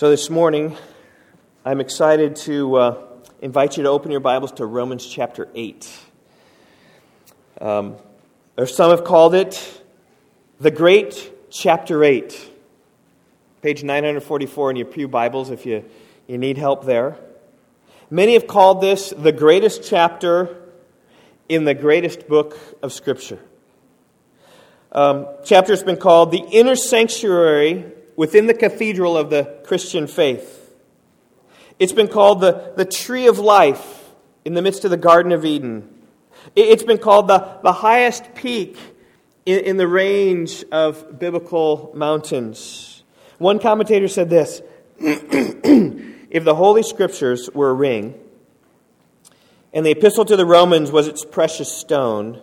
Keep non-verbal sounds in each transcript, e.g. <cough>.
So this morning, I'm excited to uh, invite you to open your Bibles to Romans chapter 8. Um, or some have called it the Great Chapter 8. Page 944 in your Pew Bibles if you, you need help there. Many have called this the greatest chapter in the greatest book of Scripture. Um, chapter has been called the inner sanctuary within the cathedral of the Christian faith. It's been called the, the tree of life in the midst of the Garden of Eden. It's been called the, the highest peak in, in the range of biblical mountains. One commentator said this <clears throat> If the Holy Scriptures were a ring, and the epistle to the Romans was its precious stone,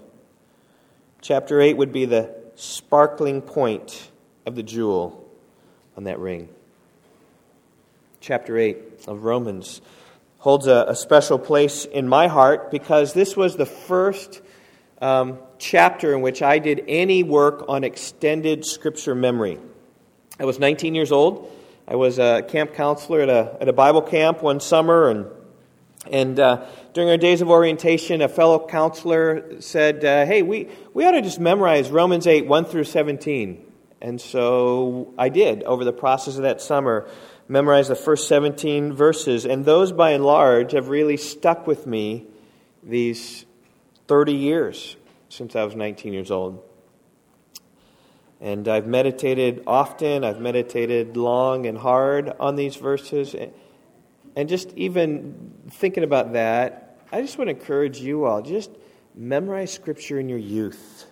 chapter 8 would be the sparkling point of the jewel on that ring. Chapter 8 of Romans holds a, a special place in my heart because this was the first um, chapter in which I did any work on extended scripture memory. I was 19 years old. I was a camp counselor at a, at a Bible camp one summer, and, and uh, during our days of orientation, a fellow counselor said, uh, Hey, we, we ought to just memorize Romans 8, 1 through 17. And so I did over the process of that summer, memorize the first 17 verses. And those, by and large, have really stuck with me these 30 years since I was 19 years old. And I've meditated often, I've meditated long and hard on these verses. And just even thinking about that, I just want to encourage you all just memorize Scripture in your youth.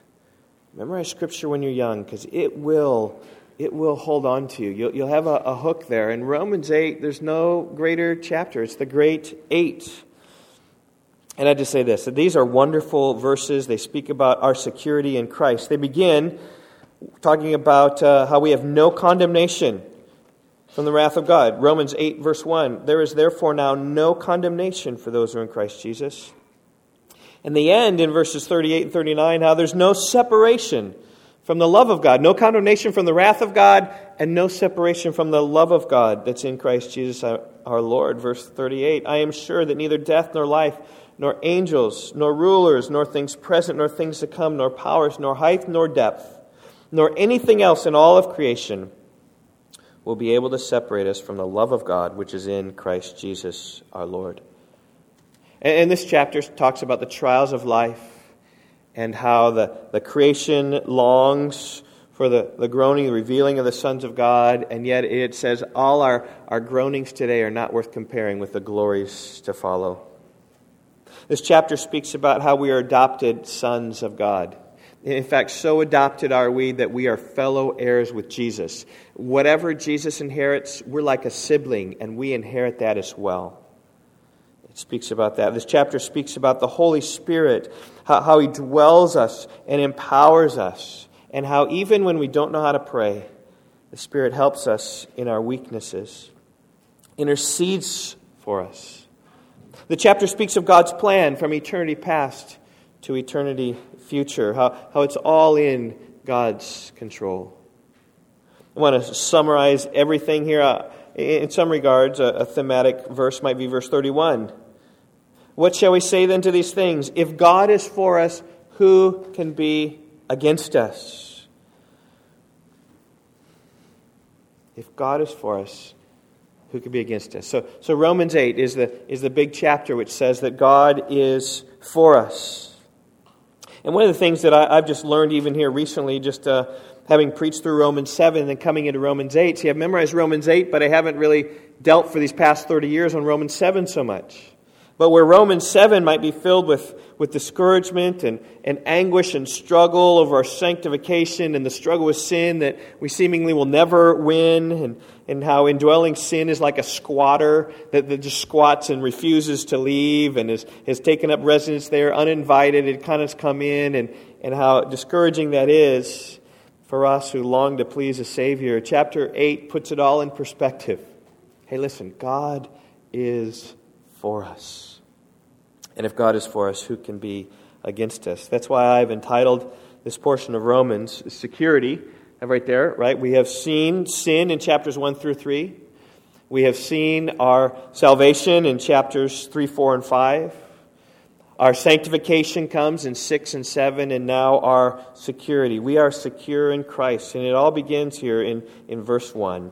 Memorize Scripture when you're young because it will, it will hold on to you. You'll, you'll have a, a hook there. In Romans 8, there's no greater chapter, it's the great eight. And I just say this that these are wonderful verses. They speak about our security in Christ. They begin talking about uh, how we have no condemnation from the wrath of God. Romans 8, verse 1 There is therefore now no condemnation for those who are in Christ Jesus. And the end in verses 38 and 39, how there's no separation from the love of God, no condemnation from the wrath of God, and no separation from the love of God that's in Christ Jesus our Lord. Verse 38 I am sure that neither death nor life, nor angels, nor rulers, nor things present, nor things to come, nor powers, nor height, nor depth, nor anything else in all of creation will be able to separate us from the love of God which is in Christ Jesus our Lord. And this chapter talks about the trials of life and how the, the creation longs for the, the groaning, the revealing of the sons of God, and yet it says all our, our groanings today are not worth comparing with the glories to follow. This chapter speaks about how we are adopted sons of God. In fact, so adopted are we that we are fellow heirs with Jesus. Whatever Jesus inherits, we're like a sibling, and we inherit that as well speaks about that. This chapter speaks about the Holy Spirit, how, how He dwells us and empowers us, and how even when we don't know how to pray, the Spirit helps us in our weaknesses, intercedes for us. The chapter speaks of God's plan from eternity past to eternity future, how, how it's all in God's control. I want to summarize everything here. Uh, in some regards, a, a thematic verse might be verse 31. What shall we say then to these things? If God is for us, who can be against us? If God is for us, who can be against us? So, so Romans 8 is the, is the big chapter which says that God is for us. And one of the things that I, have just learned even here recently, just uh, having preached through Romans 7 and then coming into Romans 8, see, I've memorized Romans 8, but I haven't really dealt for these past 30 years on Romans 7 so much. But where Romans 7 might be filled with, with discouragement and, and anguish and struggle over our sanctification and the struggle with sin that we seemingly will never win, and, and how indwelling sin is like a squatter that, that just squats and refuses to leave and is, has taken up residence there uninvited, it kind of come in, and, and how discouraging that is for us who long to please a Savior. Chapter 8 puts it all in perspective. Hey, listen, God is for us. And if God is for us, who can be against us? That's why I've entitled this portion of Romans Security. Uh, right there, right? We have seen sin in chapters 1 through 3. We have seen our salvation in chapters 3, 4, and 5. Our sanctification comes in 6 and 7, and now our security. We are secure in Christ, and it all begins here in, in verse 1.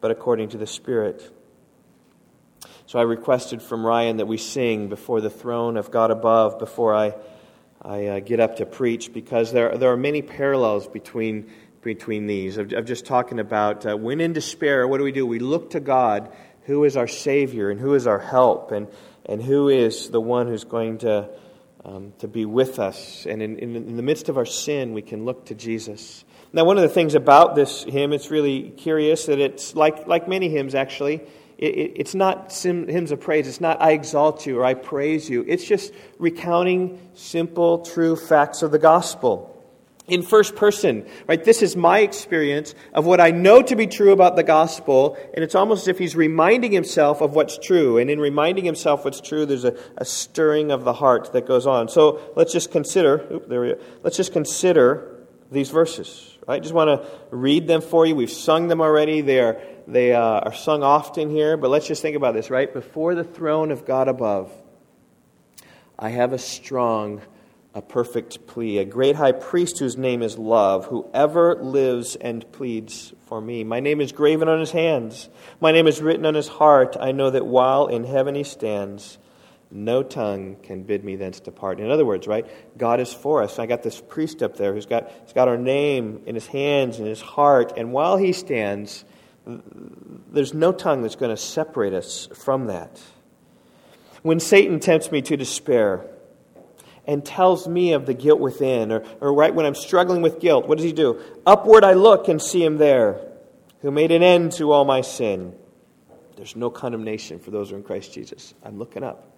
but according to the Spirit. So I requested from Ryan that we sing before the throne of God above before I, I uh, get up to preach because there, there are many parallels between, between these. I'm, just talking about uh, when in despair, what do we do? We look to God, who is our Savior and who is our help and, and who is the one who's going to, um, to be with us. And in, in, in the midst of our sin, we can look to Jesus. Now, one of the things about this hymn, it's really curious that it's like, like many hymns actually, it, it, it's not sim, hymns of praise. It's not I exalt you or I praise you. It's just recounting simple, true facts of the gospel in first person, right? This is my experience of what I know to be true about the gospel, and it's almost as if he's reminding himself of what's true. And in reminding himself what's true, there's a, a stirring of the heart that goes on. So let's just consider, there we go. Let's just consider these verses. I just want to read them for you. We've sung them already. They are, they uh, are sung often here, but let's just think about this, right? Before the throne of God above, I have a strong, a perfect plea, a great high priest whose name is love, who ever lives and pleads for me. My name is graven on his hands, my name is written on his heart. I know that while in heaven he stands, no tongue can bid me thence depart. In other words, right, God is for us. I got this priest up there who's got, he's got our name in his hands and his heart, and while he stands, there's no tongue that's going to separate us from that. When Satan tempts me to despair and tells me of the guilt within, or, or right when I'm struggling with guilt, what does he do? Upward I look and see him there, who made an end to all my sin. There's no condemnation for those who are in Christ Jesus. I'm looking up.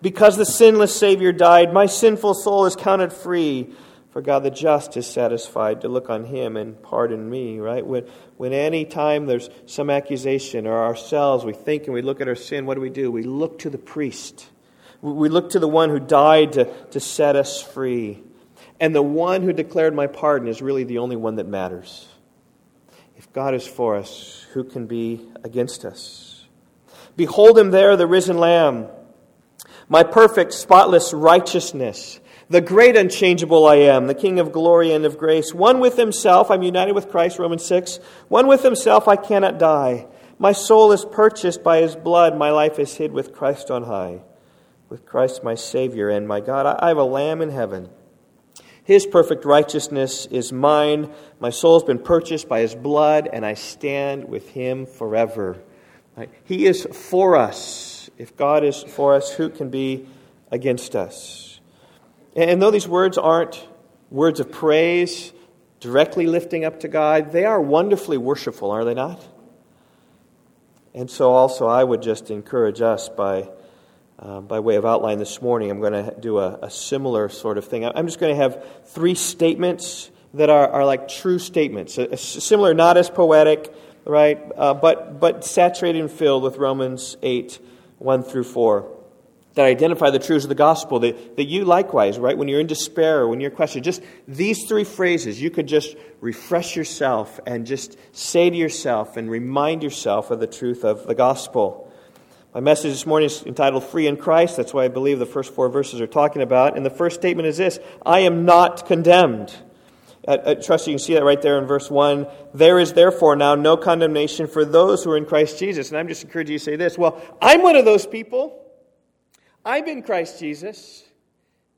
Because the sinless Savior died, my sinful soul is counted free. For God the just is satisfied to look on him and pardon me, right? When, when any time there's some accusation or ourselves, we think and we look at our sin, what do we do? We look to the priest. We look to the one who died to, to set us free. And the one who declared my pardon is really the only one that matters. If God is for us, who can be against us? Behold him there, the risen Lamb my perfect, spotless righteousness, the great unchangeable I am, the King of glory and of grace. One with himself, I'm united with Christ, Romans 6. One with himself, I cannot die. My soul is purchased by his blood. My life is hid with Christ on high. With Christ, my Savior and my God. I have a lamb in heaven. His perfect righteousness is mine. My soul has been purchased by his blood, and I stand with him forever. He is for us. If God is for us, who can be against us? And though these words aren't words of praise, directly lifting up to God, they are wonderfully worshipful, are they not? And so, also, I would just encourage us by, uh, by way of outline this morning, I'm going to do a, a similar sort of thing. I'm just going to have three statements that are, are like true statements, a, a similar, not as poetic, right, uh, but, but saturated and filled with Romans 8 1 through 4 that identify the truths of the gospel, that, that you likewise, right, when you're in despair, when you're questioned, just these three phrases, you could just refresh yourself and just say to yourself and remind yourself of the truth of the gospel. My message this morning is entitled Free in Christ. That's why I believe the first four verses are talking about. And the first statement is this I am not condemned. I, trust you can see that right there in verse 1. There is therefore now no condemnation for those who are in Christ Jesus. And I'm just encouraging you to say this. Well, I'm one of those people. I'm in Christ Jesus.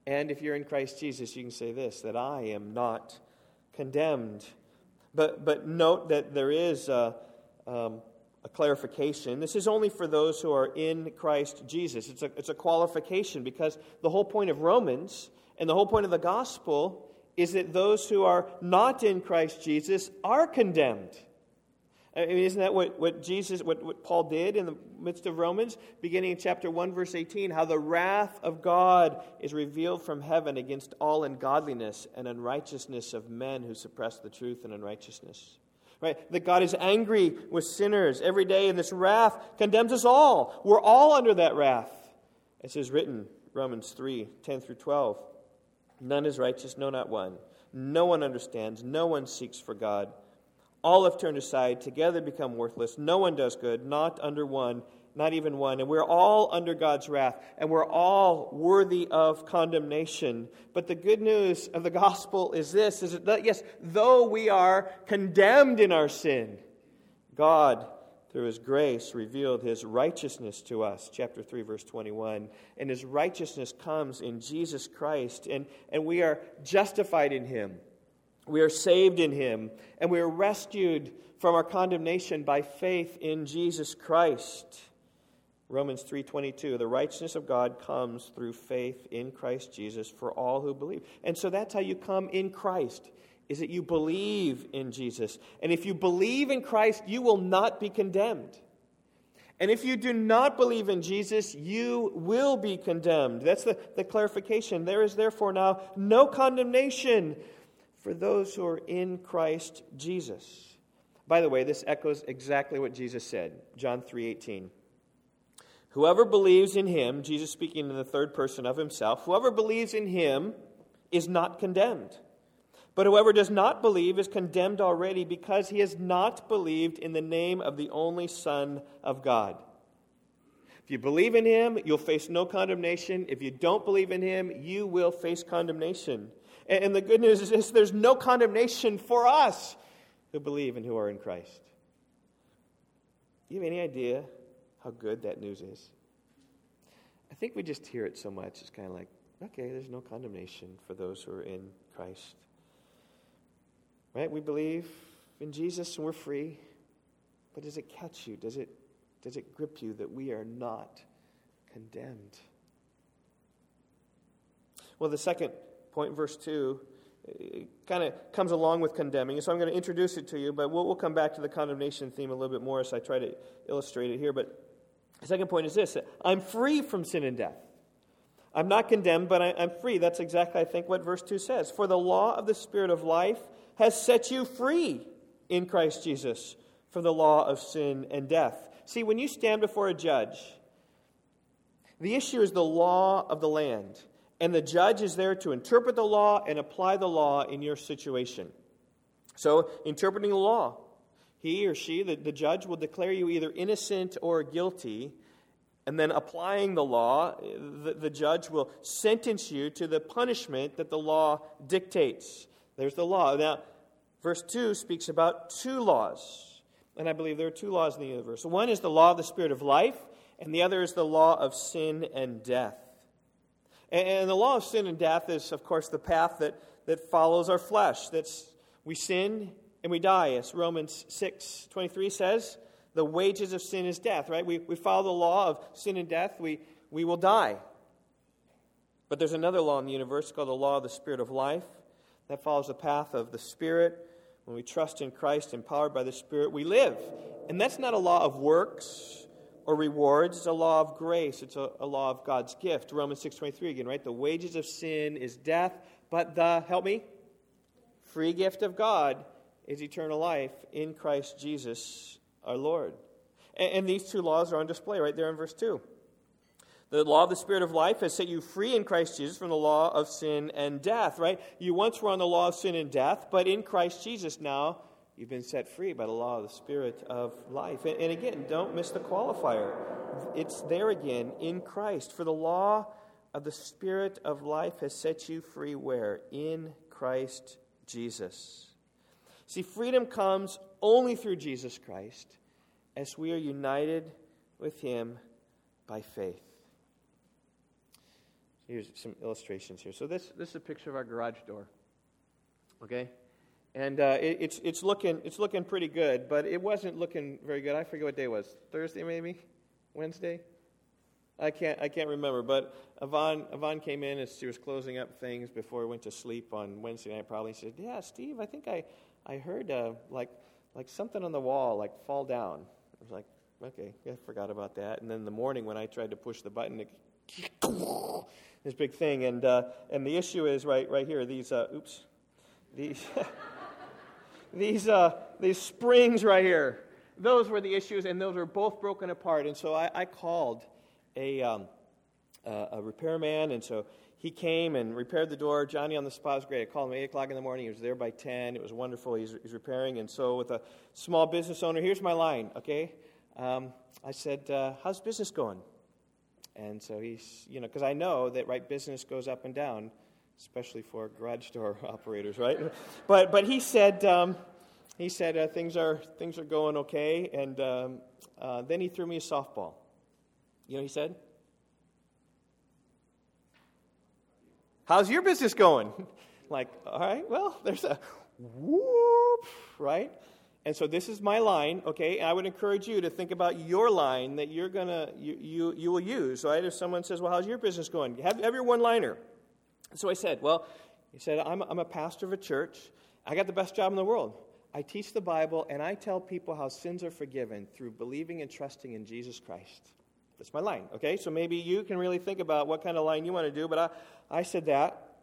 And if you're in Christ Jesus, you can say this that I am not condemned. But, but note that there is a, um, a clarification. This is only for those who are in Christ Jesus. It's a, it's a qualification because the whole point of Romans and the whole point of the gospel is that those who are not in Christ Jesus are condemned. I mean, isn't that what, what Jesus, what, what Paul did in the midst of Romans? Beginning in chapter 1, verse 18, how the wrath of God is revealed from heaven against all ungodliness and unrighteousness of men who suppress the truth and unrighteousness. Right? That God is angry with sinners every day, and this wrath condemns us all. We're all under that wrath. As is written, Romans 3 10 through 12. None is righteous, no, not one. No one understands, no one seeks for God. All have turned aside, together become worthless. No one does good, not under one, not even one. And we're all under God's wrath, and we're all worthy of condemnation. But the good news of the gospel is this is that, yes, though we are condemned in our sin, God, through his grace, revealed his righteousness to us. Chapter 3, verse 21. And his righteousness comes in Jesus Christ, and, and we are justified in him. We are saved in him, and we are rescued from our condemnation by faith in Jesus Christ. Romans 3:22 the righteousness of God comes through faith in Christ Jesus for all who believe. And so that's how you come in Christ. Is that you believe in Jesus. And if you believe in Christ, you will not be condemned. And if you do not believe in Jesus, you will be condemned. That's the, the clarification. There is therefore now no condemnation for those who are in Christ Jesus. By the way, this echoes exactly what Jesus said, John 3:18. Whoever believes in him, Jesus speaking in the third person of himself, whoever believes in him is not condemned. But whoever does not believe is condemned already because he has not believed in the name of the only Son of God. If you believe in him, you'll face no condemnation. If you don't believe in him, you will face condemnation. And the good news is this there's no condemnation for us who believe and who are in Christ. Do you have any idea how good that news is? I think we just hear it so much, it's kind of like, okay, there's no condemnation for those who are in Christ. Right? We believe in Jesus and we're free. But does it catch you? Does it, does it grip you that we are not condemned? Well, the second point, verse 2, uh, kind of comes along with condemning. So I'm going to introduce it to you, but we'll, we'll come back to the condemnation theme a little bit more as I try to illustrate it here. But the second point is this I'm free from sin and death. I'm not condemned, but I, I'm free. That's exactly, I think, what verse 2 says. For the law of the Spirit of life has set you free in Christ Jesus from the law of sin and death. See, when you stand before a judge, the issue is the law of the land. And the judge is there to interpret the law and apply the law in your situation. So, interpreting the law, he or she, the, the judge, will declare you either innocent or guilty. And then applying the law, the, the judge will sentence you to the punishment that the law dictates. There's the law. Now, verse 2 speaks about two laws. And I believe there are two laws in the universe. One is the law of the Spirit of life, and the other is the law of sin and death. And the law of sin and death is, of course, the path that, that follows our flesh. That's we sin and we die, as Romans 6 23 says. The wages of sin is death, right? We, we follow the law of sin and death, we, we will die. But there's another law in the universe called the law of the Spirit of life. That follows the path of the Spirit. When we trust in Christ, empowered by the Spirit, we live. And that's not a law of works or rewards. It's a law of grace. It's a, a law of God's gift. Romans 6.23 again, right? The wages of sin is death, but the, help me, free gift of God is eternal life in Christ Jesus our Lord. And, and these two laws are on display right there in verse 2. The law of the Spirit of life has set you free in Christ Jesus from the law of sin and death, right? You once were on the law of sin and death, but in Christ Jesus now you've been set free by the law of the Spirit of life. And, again, don't miss the qualifier. It's there again in Christ. For the law of the Spirit of life has set you free where? In Christ Jesus. See, freedom comes only through Jesus Christ as we are united with Him by faith. Here's some illustrations here. So this, this is a picture of our garage door. Okay? And uh, it, it's, it's, looking, it's looking pretty good, but it wasn't looking very good. I forget what day it was. Thursday, maybe? Wednesday? I can't, I can't remember. But Yvonne, Yvonne came in and she was closing up things before we went to sleep on Wednesday night, probably. She said, Yeah, Steve, I think I, I heard uh, like like something on the wall, like fall down. I was like, okay, I forgot about that. And then the morning when I tried to push the button, it, this big thing. And, uh, and the issue is right, right here, these, uh, oops, these, <laughs> these, uh, these springs right here. Those were the issues, and those were both broken apart. And so I, I called a, um, a repairman, and so he came and repaired the door. Johnny on the spot was great. I called him 8 o'clock in the morning. He was there by 10. It was wonderful. He's, he's repairing. And so, with a small business owner, here's my line, okay? Um, I said, uh, How's business going? And so he's, you know, because I know that, right, business goes up and down, especially for garage door <laughs> operators, right? but, but he said, um, he said uh, things, are, things are going okay. And um, uh, then he threw me a softball. You know he said? How's your business going? <laughs> like, all right, well, there's a whoop, right? And so this is my line, okay? I would encourage you to think about your line that you're gonna you you, you will use, right? If someone says, "Well, how's your business going?" Have, have your one-liner. So I said, "Well," he said, I'm, "I'm a pastor of a church. I got the best job in the world. I teach the Bible, and I tell people how sins are forgiven through believing and trusting in Jesus Christ." That's my line, okay? So maybe you can really think about what kind of line you want to do, but I, I said that,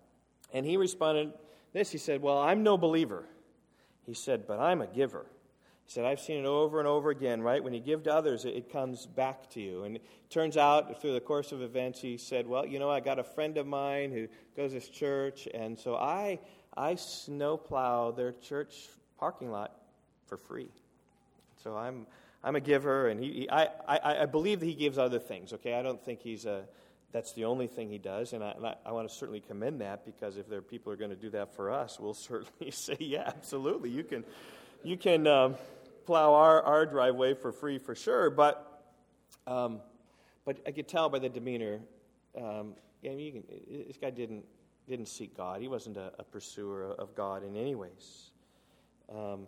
and he responded this. He said, Well, I'm no believer. He said, But I'm a giver. He said, I've seen it over and over again, right? When you give to others, it, comes back to you. And it turns out, through the course of events, he said, Well, you know, I got a friend of mine who goes to this church, and so I, I snowplow their church parking lot for free. So I'm, I'm a giver, and he, he I, I, I, believe that he gives other things, okay? I don't think he's a, that's the only thing he does, and I, and I, I want to certainly commend that because if there are people who are going to do that for us, we'll <laughs> certainly say, yeah, absolutely. You can, you can um, plow our, our driveway for free for sure, but, um, but I could tell by the demeanor, um, I can, this guy didn't, didn't seek God. He wasn't a, a pursuer of God in any ways. Um,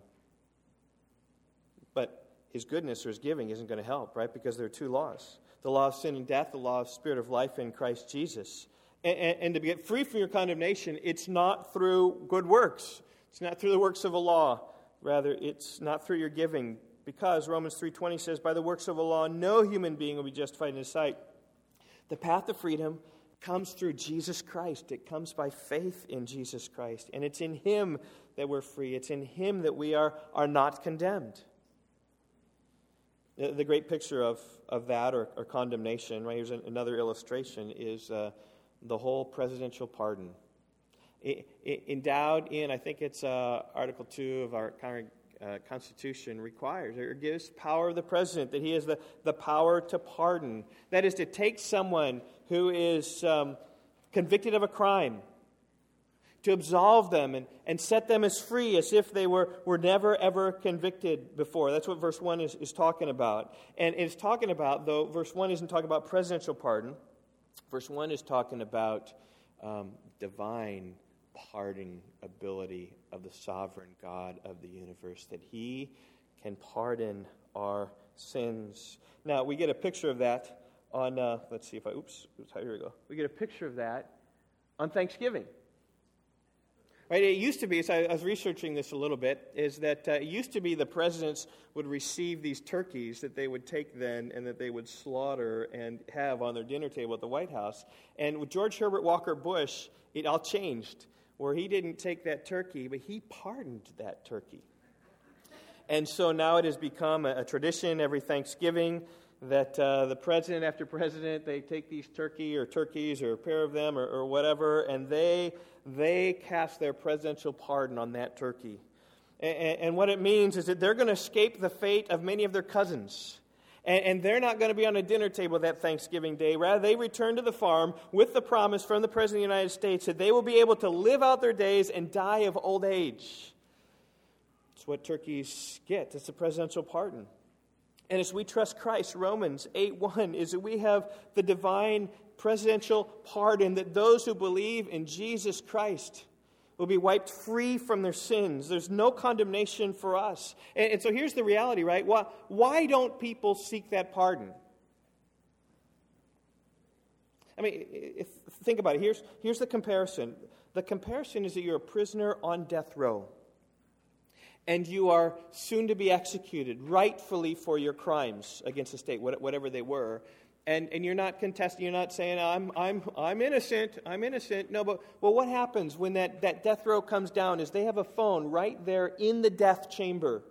but his goodness or his giving isn't going to help, right? Because there are two laws the law of sin and death, the law of spirit of life in Christ Jesus. And, and, and, to get free from your condemnation, it's not through good works, it's not through the works of a law. Rather, it's not through your giving. Because Romans 3.20 says, By the works of a law, no human being will be justified in his sight. The path to freedom comes through Jesus Christ. It comes by faith in Jesus Christ. And it's in Him that we're free. It's in Him that we are, are not condemned. The great picture of, of that or, or condemnation, right? Here's another illustration, is uh, the whole presidential pardon. It, it, endowed in, I think it's uh, Article 2 of our uh, Constitution, requires or gives power of the president that he has the, the power to pardon. That is, to take someone who is um, convicted of a crime to absolve them and, and set them as free as if they were, were never ever convicted before. That's what verse 1 is, is talking about. And it's talking about, though, verse 1 isn't talking about presidential pardon. Verse 1 is talking about um, divine pardoning ability of the sovereign God of the universe, that He can pardon our sins. Now, we get a picture of that on, uh, let's see if I, oops, oops, here we go. We get a picture of that on Thanksgiving. Right, it used to be, so I was researching this a little bit, is that uh, it used to be the presidents would receive these turkeys that they would take then and that they would slaughter and have on their dinner table at the White House. And with George Herbert Walker Bush, it all changed, where he didn't take that turkey, but he pardoned that turkey. And so now it has become a, a tradition every Thanksgiving that uh, the president after president they take these turkey or turkeys or a pair of them or, or whatever and they they cast their presidential pardon on that turkey. And, and what it means is that they're going to escape the fate of many of their cousins. And, and they're not going to be on a dinner table that thanksgiving day. Rather they return to the farm with the promise from the president of the united states that they will be able to live out their days and die of old age. It's what turkeys get. It's a presidential pardon. And as we trust Christ, Romans 8 1 is that we have the divine presidential pardon that those who believe in Jesus Christ will be wiped free from their sins. There's no condemnation for us. And, and so here's the reality, right? Why, why don't people seek that pardon? I mean, if, think about it. Here's, here's the comparison the comparison is that you're a prisoner on death row. and you are soon to be executed rightfully for your crimes against the state, whatever they were. And, and you're not contesting, you're not saying, I'm, I'm, I'm innocent, I'm innocent. No, but well, what happens when that, that death row comes down is they have a phone right there in the death chamber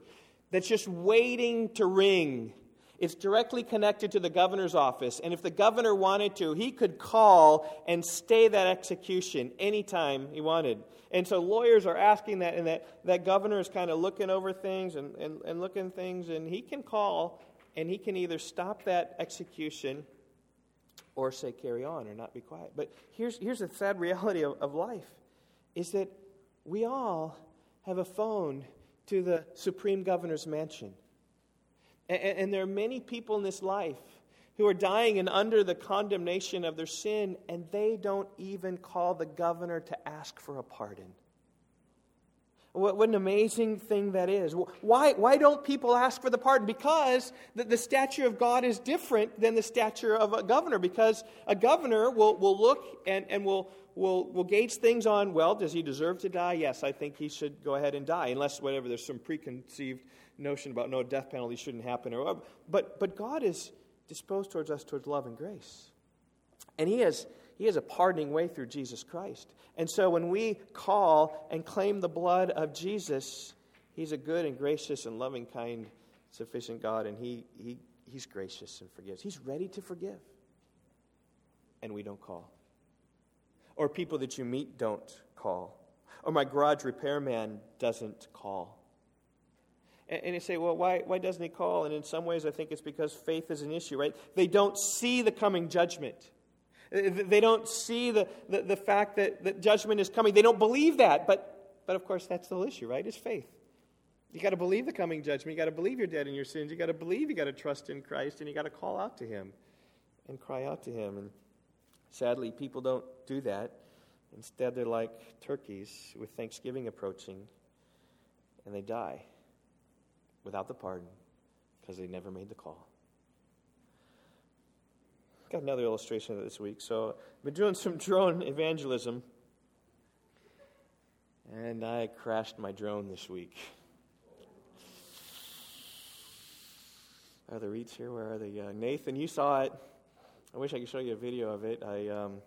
that's just waiting to ring. It's directly connected to the governor's office. And if the governor wanted to, he could call and stay that execution anytime he wanted. And so lawyers are asking that, and that, that governor is kind of looking over things and, and, and looking things, and he can call and he can either stop that execution or say carry on or not be quiet. But here's, here's the sad reality of, of life is that we all have a phone to the supreme governor's mansion. And, and there are many people in this life who are dying and under the condemnation of their sin, and they don't even call the governor to ask for a pardon. What, what, an amazing thing that is. Why, why don't people ask for the pardon? Because the, the stature of God is different than the stature of a governor. Because a governor will, will look and, and will, will, will gauge things on, well, does he deserve to die? Yes, I think he should go ahead and die. Unless, whatever, there's some preconceived notion about no death penalty shouldn't happen. Or, but, but God is disposed towards us towards love and grace. And he has he has a pardoning way through Jesus Christ. And so when we call and claim the blood of Jesus, He's a good and gracious and loving, kind, sufficient God, and he, he, He's gracious and forgives. He's ready to forgive. And we don't call. Or people that you meet don't call. Or my garage repairman doesn't call. And, you say, well, why, why doesn't he call? And in some ways, I think it's because faith is an issue, right? They don't see the coming judgment. They don't see the, the, the fact that, that judgment is coming. They don't believe that. But, but of course, that's the whole issue, right? Is faith. You got to believe the coming judgment. You got to believe you're dead in your sins. You got to believe you got to trust in Christ, and you got to call out to Him and cry out to Him. And sadly, people don't do that. Instead, they're like turkeys with Thanksgiving approaching, and they die without the pardon because they never made the call got another illustration of this week. So I've been doing some <laughs> drone evangelism, and I crashed my drone this week. Are the REITs here? Where are they? Uh, Nathan, you saw it. I wish I could show you a video of it. I, um,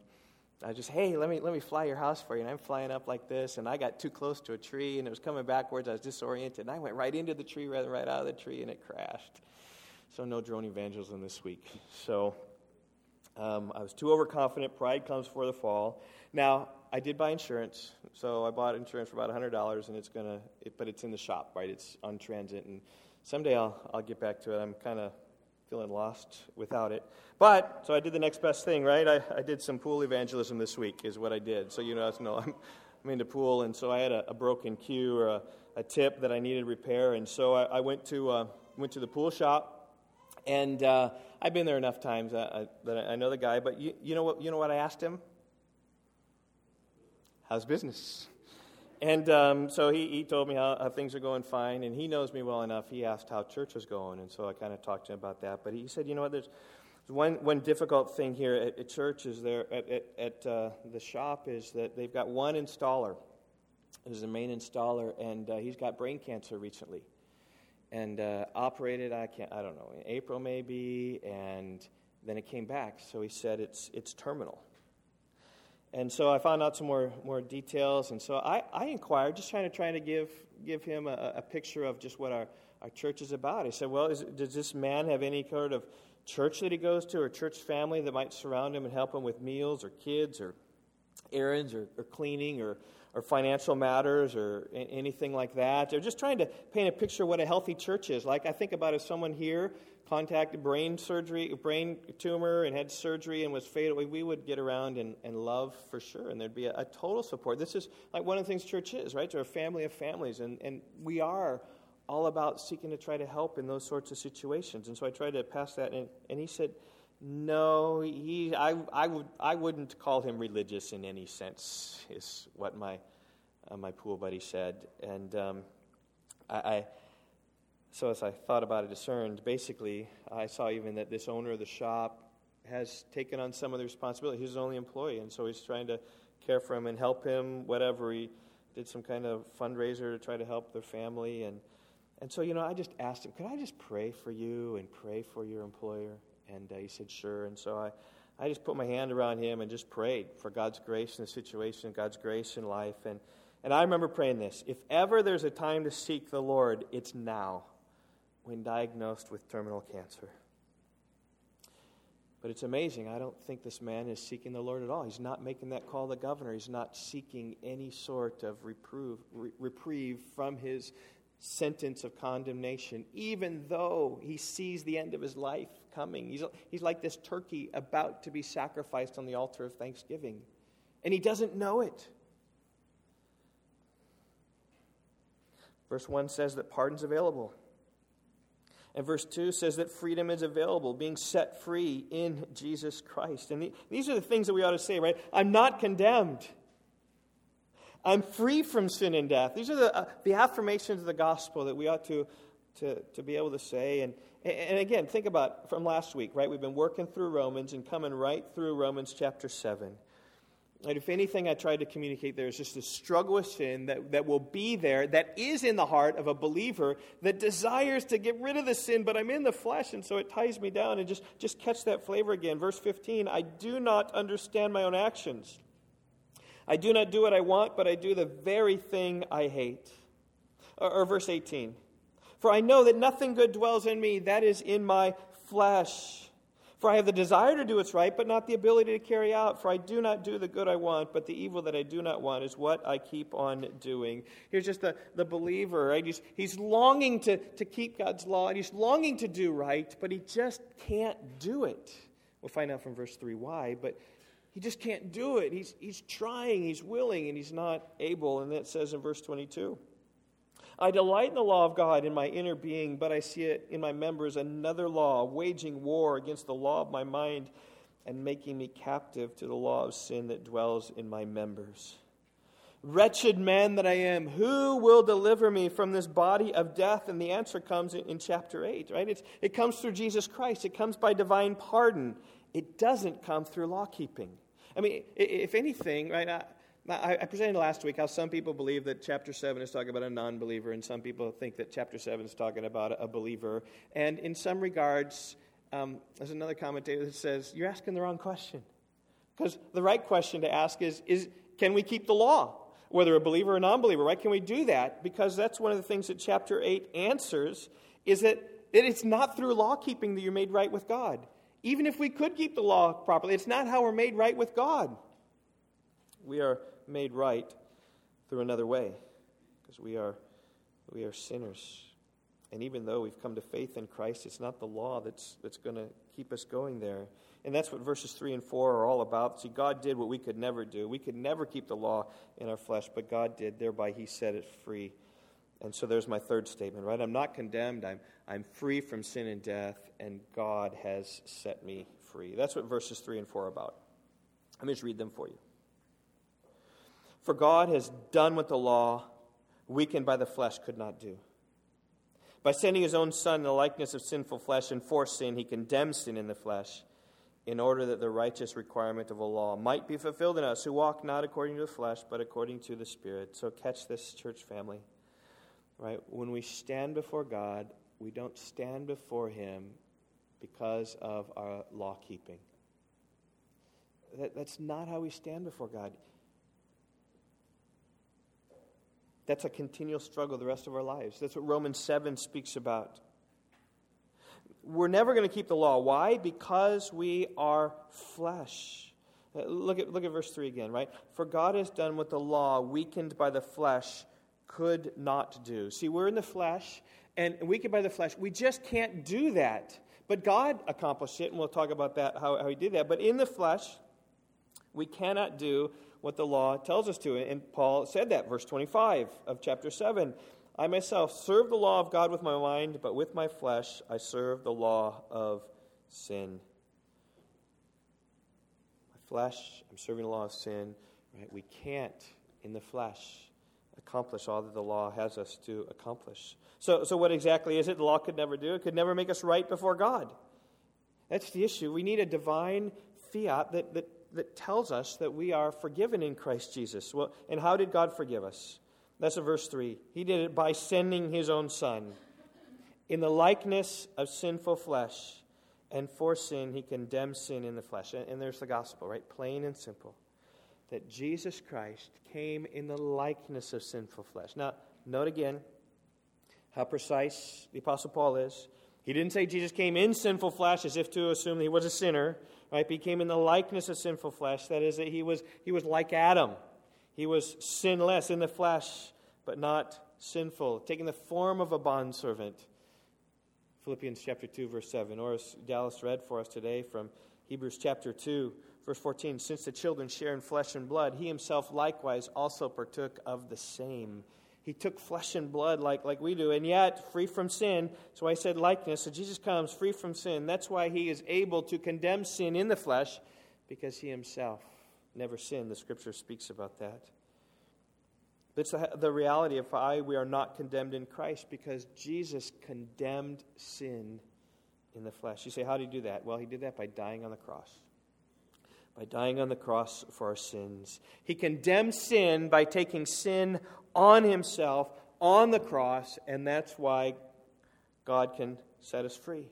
I just, hey, let me let me fly your house for you. And I'm flying up like this, and I got too close to a tree, and it was coming backwards. I was disoriented, and I went right into the tree rather than right out of the tree, and it crashed. So no drone evangelism this week. So um, I was too overconfident. Pride comes before the fall. Now, I did buy insurance, so I bought insurance for about $100, and it's gonna, it, but it's in the shop, right? It's on transit, and someday I'll, I'll get back to it. I'm kind of feeling lost without it. But, so I did the next best thing, right? I, I did some pool evangelism this week, is what I did. So you know <laughs> I'm, I'm into pool, and so I had a, a broken cue or a, a, tip that I needed repair, and so I, I went to uh, went to the pool shop and uh, I've been there enough times uh, that I know the guy. But you, you, know what, you know what I asked him? How's business? And um, so he, he told me how, how, things are going fine, and he knows me well enough. He asked how church was going, and so I kind of talked to him about that. But he said, you know what, there's one, one difficult thing here at, at church is there, at, at, at uh, the shop, is that they've got one installer, who's the main installer, and uh, he's got brain cancer recently and uh, operated. I can't. I don't know in April maybe, and then it came back. So he said it's it's terminal. And so I found out some more more details, and so I, I inquired, just trying to trying to give give him a, a picture of just what our, our church is about. I said, well, is, does this man have any kind of church that he goes to, or church family that might surround him and help him with meals, or kids, or errands, or, or cleaning, or or financial matters or anything like that. They're just trying to paint a picture of what a healthy church is. Like I think about if someone here contacted brain surgery, brain tumor, and had surgery and was fatal, we would get around and, and love for sure, and there'd be a, a, total support. This is like one of the things church is, right? They're a family of families, and, and we are all about seeking to try to help in those sorts of situations. And so I tried to pass that, and, and he said, no, he, I, I, would, I wouldn't call him religious in any sense, is what my, uh, my pool buddy said. And um, I, I, so as I thought about it, discerned, basically, I saw even that this owner of the shop has taken on some of the responsibility. He's his only employee, and so he's trying to care for him and help him, whatever he did some kind of fundraiser to try to help their family. And, and so, you know, I just asked him, Could I just pray for you and pray for your employer? And uh, he said, Sure. And so I, I just put my hand around him and just prayed for God's grace in the situation, God's grace in life. And, and I remember praying this if ever there's a time to seek the Lord, it's now when diagnosed with terminal cancer. But it's amazing. I don't think this man is seeking the Lord at all. He's not making that call to the governor. He's not seeking any sort of reprove, re- reprieve from his sentence of condemnation, even though he sees the end of his life coming. He's, he's like this turkey about to be sacrificed on the altar of thanksgiving, and he doesn't know it. Verse 1 says that pardon's available. And verse 2 says that freedom is available, being set free in Jesus Christ. And the, these are the things that we ought to say, right? I'm not condemned. I'm free from sin and death. These are the, uh, the affirmations of the gospel that we ought to, to, to be able to say. And, and again, think about from last week, right? We've been working through Romans and coming right through Romans chapter 7. And if anything I tried to communicate there is just a struggle with sin that, that will be there, that is in the heart of a believer that desires to get rid of the sin, but I'm in the flesh, and so it ties me down. And just, just catch that flavor again. Verse 15 I do not understand my own actions. I do not do what I want, but I do the very thing I hate. Or, or verse 18 For I know that nothing good dwells in me, that is in my flesh. For I have the desire to do what's right, but not the ability to carry out. For I do not do the good I want, but the evil that I do not want is what I keep on doing. Here's just the, the believer, right? He's, he's longing to, to keep God's law, and he's longing to do right, but he just can't do it. We'll find out from verse 3 why, but he just can't do it. He's, he's trying, he's willing, and he's not able. And that says in verse 22. I delight in the law of God in my inner being, but I see it in my members another law, waging war against the law of my mind and making me captive to the law of sin that dwells in my members. Wretched man that I am, who will deliver me from this body of death? And the answer comes in, in chapter 8, right? It's, it comes through Jesus Christ, it comes by divine pardon. It doesn't come through law keeping. I mean, if anything, right? Presented last week how some people believe that chapter 7 is talking about a non believer, and some people think that chapter 7 is talking about a believer. And in some regards, um, there's another commentator that says, You're asking the wrong question. Because the right question to ask is, is Can we keep the law? Whether a believer or non believer, right? Can we do that? Because that's one of the things that chapter 8 answers is that it's not through law keeping that you're made right with God. Even if we could keep the law properly, it's not how we're made right with God. We are made right through another way because we are, we are sinners. And even though we've come to faith in Christ, it's not the law that's, that's going to keep us going there. And that's what verses 3 and 4 are all about. See, God did what we could never do. We could never keep the law in our flesh, but God did. Thereby, He set it free. And so there's my third statement, right? I'm not condemned. I'm, I'm free from sin and death, and God has set me free. That's what verses 3 and 4 are about. Let me just read them for you. For God has done what the law, weakened by the flesh, could not do. By sending his own Son in the likeness of sinful flesh and for sin, he condemned sin in the flesh, in order that the righteous requirement of a law might be fulfilled in us who walk not according to the flesh, but according to the Spirit. So catch this, church family. Right? When we stand before God, we don't stand before him because of our law keeping. That, that's not how we stand before God. That's a continual struggle the rest of our lives. That's what Romans 7 speaks about. We're never going to keep the law. Why? Because we are flesh. Uh, look at, look at verse 3 again, right? For God has done what the law, weakened by the flesh, could not do. See, we're in the flesh, and weakened by the flesh. We just can't do that. But God accomplished it, and we'll talk about that, how, how He did that. But in the flesh, we cannot do what the law tells us to. And Paul said that, verse 25 of chapter 7. I myself serve the law of God with my mind, but with my flesh I serve the law of sin. My flesh, I'm serving the law of sin. Right? We can't, in the flesh, accomplish all that the law has us to accomplish. So, so what exactly is it the law could never do? It could never make us right before God. That's the issue. We need a divine fiat that, that that tells us that we are forgiven in Christ Jesus. Well, and how did God forgive us? That's in verse 3. He did it by sending his own Son. In the likeness of sinful flesh, and for sin, he condemned sin in the flesh. And there's the gospel, right? Plain and simple. That Jesus Christ came in the likeness of sinful flesh. Now, note again how precise the Apostle Paul is. He didn't say Jesus came in sinful flesh as if to assume that he was a sinner, right? But he came in the likeness of sinful flesh. That is, that he was, he was like Adam. He was sinless in the flesh, but not sinful, taking the form of a bondservant. Philippians chapter 2, verse 7. Or as Dallas read for us today from Hebrews chapter 2, verse 14. Since the children share in flesh and blood, he himself likewise also partook of the same. He took flesh and blood like, like we do, and yet free from sin. So I said likeness. So Jesus comes free from sin. That's why he is able to condemn sin in the flesh, because he himself never sinned. The scripture speaks about that. But it's the, the reality of why we are not condemned in Christ because Jesus condemned sin in the flesh. You say, how did he do that? Well, he did that by dying on the cross. By dying on the cross for our sins. He condemned sin by taking sin on himself on the cross, and that's why God can set us free.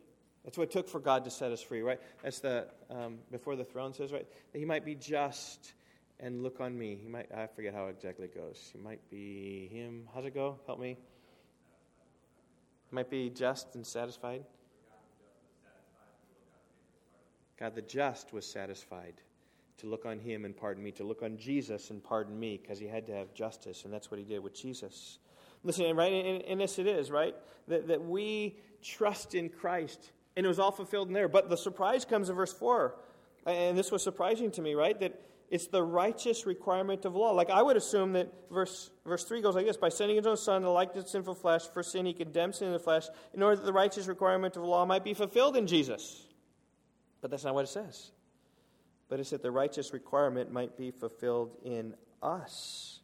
That's what it took for God to set us free, right? That's the, um, before the throne says, right? That he might be just and look on me. He might, I forget how exactly it goes. He might be him. How's it go? Help me. He might be just and satisfied. God the just was satisfied to look on him and pardon me, to look on Jesus and pardon me, because he had to have justice, and that's what he did with Jesus. Listen, right? And, and this it is, right? That, that we trust in Christ and it was all fulfilled in there. But the surprise comes in verse 4. And this was surprising to me, right? That it's the righteous requirement of law. Like I would assume that verse, verse 3 goes like this By sending his own son, the likeness of sinful flesh, for sin he condemned sin in the flesh, in order that the righteous requirement of law might be fulfilled in Jesus. But that's not what it says. But it's that the righteous requirement might be fulfilled in us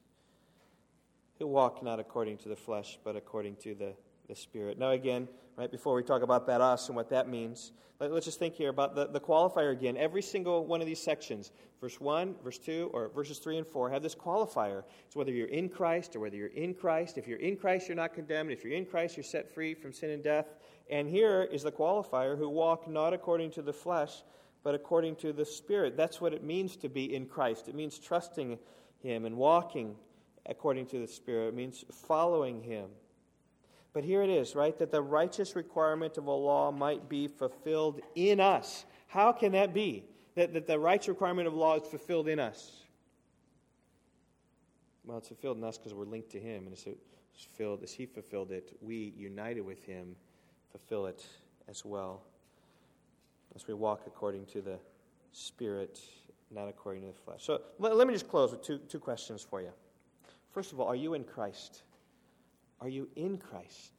who walk not according to the flesh, but according to the the Spirit. Now, again, right before we talk about that us and what that means, let, us just think here about the, the qualifier again. Every single one of these sections, verse 1, verse 2, or verses 3 and 4, have this qualifier. It's whether you're in Christ or whether you're in Christ, if you're in Christ, you're not condemned. If you're in Christ, you're set free from sin and death. And here is the qualifier who walk not according to the flesh, but according to the Spirit. That's what it means to be in Christ. It means trusting Him and walking according to the Spirit. It means following Him. But here it is, right? That the righteous requirement of a law might be fulfilled in us. How can that be? That, that the righteous requirement of law is fulfilled in us? Well, it's fulfilled in us because we're linked to Him. And it's fulfilled as He fulfilled it. We, united with Him, fulfill it as well. As we walk according to the Spirit, not according to the flesh. So let, let me just close with two, two questions for you. First of all, are you in Christ? Are you in Christ?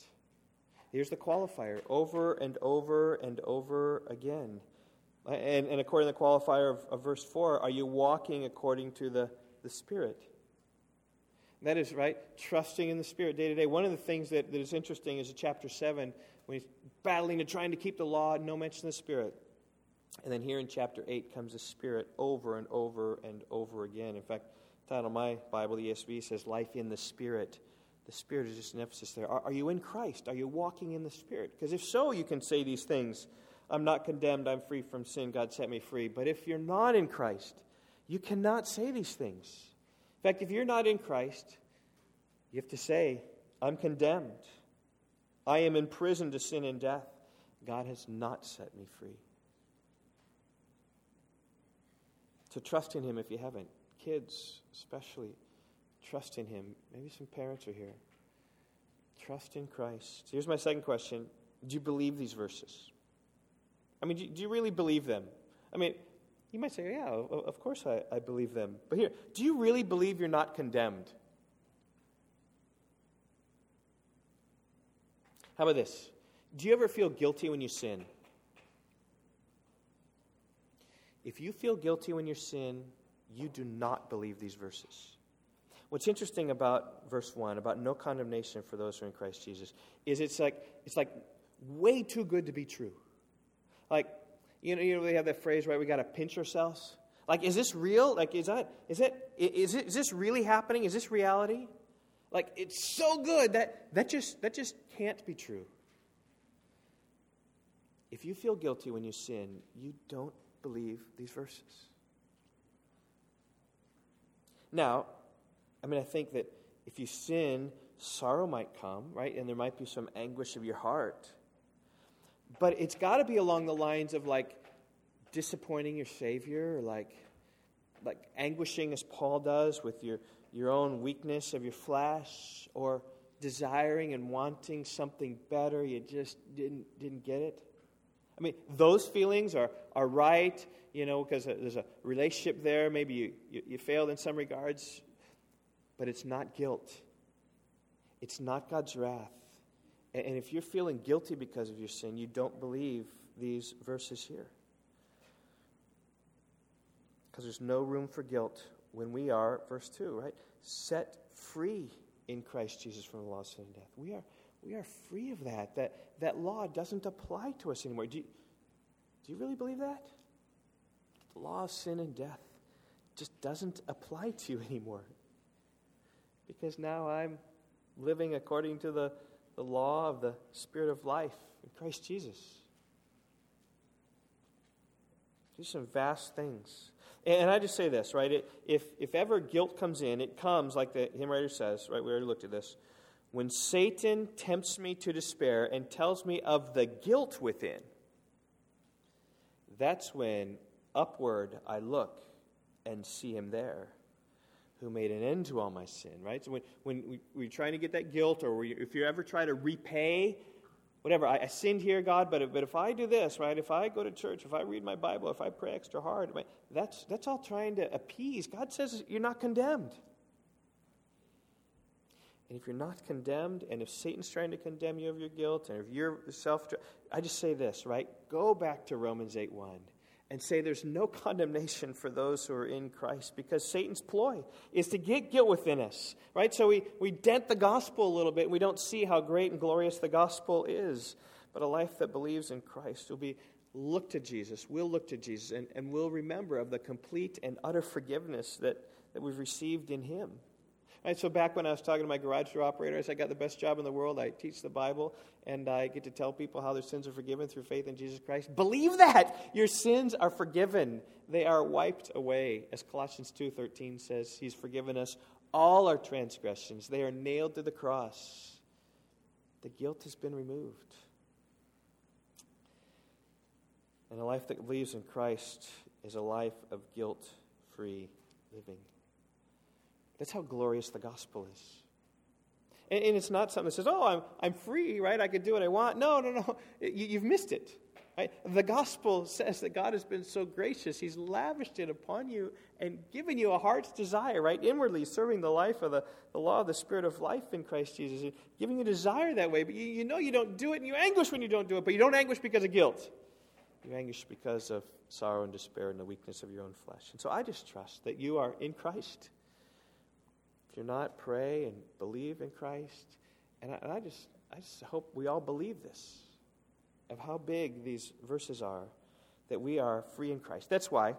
Here's the qualifier over and over and over again. And, and according to the qualifier of, of verse 4, are you walking according to the, the Spirit? That is, right? Trusting in the Spirit day to day. One of the things that, that is interesting is in chapter 7, when he's battling and trying to keep the law, no mention of the Spirit. And then here in chapter 8 comes the Spirit over and over and over again. In fact, the title of my Bible, the ESV, says Life in the Spirit the Spirit is just an emphasis there. Are, are you in Christ? Are you walking in the Spirit? Because if so, you can say these things I'm not condemned, I'm free from sin, God set me free. But if you're not in Christ, you cannot say these things. In fact, if you're not in Christ, you have to say, I'm condemned. I am in prison to sin and death. God has not set me free. To trust in Him if you haven't. Kids, especially. Trust in Him. Maybe some parents are here. Trust in Christ. Here's my second question Do you believe these verses? I mean, do, do you really believe them? I mean, you might say, yeah, of course I, I believe them. But here, do you really believe you're not condemned? How about this? Do you ever feel guilty when you sin? If you feel guilty when you sin, you do not believe these verses. What's interesting about verse 1, about no condemnation for those who are in Christ Jesus, is it's like, it's like way too good to be true. Like, you know, you know, they have that phrase, right? We got to pinch ourselves. Like, is this real? Like, is that, is it, is it, is this really happening? Is this reality? Like it's so good that that just that just can't be true. If you feel guilty when you sin, you don't believe these verses. Now, I mean, I think that if you sin, sorrow might come, right? And there might be some anguish of your heart. But it's got to be along the lines of like disappointing your Savior, or like, like anguishing as Paul does with your, your own weakness of your flesh, or desiring and wanting something better, you just didn't, didn't get it. I mean, those feelings are, are right, you know, because there's a relationship there. Maybe you, you, you failed in some regards, but it's not guilt. It's not God's wrath. And if you're feeling guilty because of your sin, you don't believe these verses here. Because there's no room for guilt when we are, verse 2, right? Set free in Christ Jesus from the law of sin and death. We are, we are free of that. That, that law doesn't apply to us anymore. Do you, do you really believe that? The law of sin and death just doesn't apply to you <laughs> anymore. Because now I'm living according to the, the law of the Spirit of life in Christ Jesus. Do some vast things. And I just say this, right? If, if ever guilt comes in, it comes, like the hymn writer says, right? We already looked at this. When Satan tempts me to despair and tells me of the guilt within, that's when upward I look and see him there who made an end to all my sin, right? So when, when we, we're trying to get that guilt, or we, if you ever try to repay, whatever, I, I, sinned here, God, but if, but if I do this, right, if I go to church, if I read my Bible, if I pray extra hard, right, that's, that's all trying to appease. God says you're not condemned. And if you're not condemned, and if Satan's trying to condemn you of your guilt, and if you're self, I just say this, right? Go back to Romans 8 1 and say there's no <laughs> condemnation for those who are in Christ because Satan's ploy is to get guilt within us, right? So we, we dent the gospel a little bit and we don't see how great and glorious the gospel is. But a life that believes in Christ will be look to Jesus. We'll look to Jesus and, and we'll remember of the complete and utter forgiveness that, that we've received in Him. Right, so back when I was talking to my garage door operators, I got the best job in the world. I teach the Bible, and I get to tell people how their sins are forgiven through faith in Jesus Christ. Believe that your sins are forgiven; they are wiped away, as Colossians two thirteen says. He's forgiven us all our transgressions; they are nailed to the cross. The guilt has been removed, and a life that believes in Christ is a life of guilt-free living. That's how glorious the gospel is. And, and, it's not something that says, oh, I'm, I'm free, right? I can do what I want. No, no, no. <laughs> You, have missed it. Right? The gospel <laughs> says that God has been so gracious. He's lavished it upon you and given you a heart's desire, right? Inwardly serving the life of the, the law of the Spirit of life in Christ Jesus, giving you desire that way. But you, you know you don't do it and you anguish when you don't do it, but you don't anguish because of guilt. You anguish because of sorrow and despair and the weakness of your own flesh. And so I just trust that you are in Christ if you're not, pray and believe in Christ. And I, and I, just, I just hope we all believe this of how big these verses are, that we are free in Christ. That's why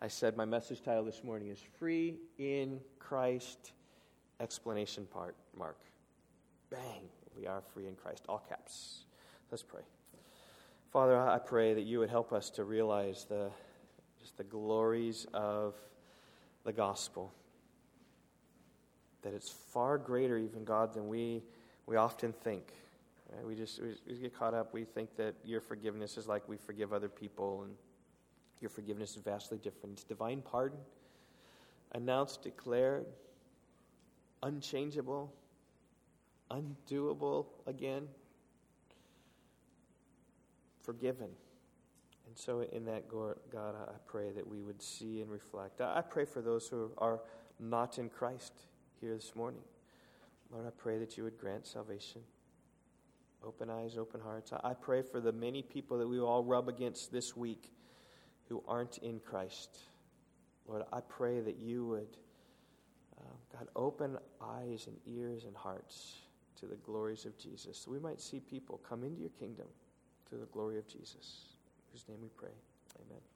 I said my message title this morning is Free in Christ! Explanation part mark. Bang! We are free in Christ. All caps. Let's pray. Father, I pray that you would help us to realize the just the glories of the gospel that it's far greater, even God, than we, we often think. Right? We, just, we just get caught up. We think that your forgiveness is like we forgive other people, and your forgiveness is vastly different. It's divine pardon, announced, declared, unchangeable, undoable again, forgiven. And so, in that, God, I pray that we would see and reflect. I pray for those who are not in Christ here this morning. Lord, I pray that you would grant salvation. Open eyes, open hearts. I pray for the many people that we all rub against this week who aren't in Christ. Lord, I pray that you would, uh, God, open eyes and ears and hearts to the glories of Jesus so we might see people come into your kingdom through the glory of Jesus. Whose name we pray. Amen.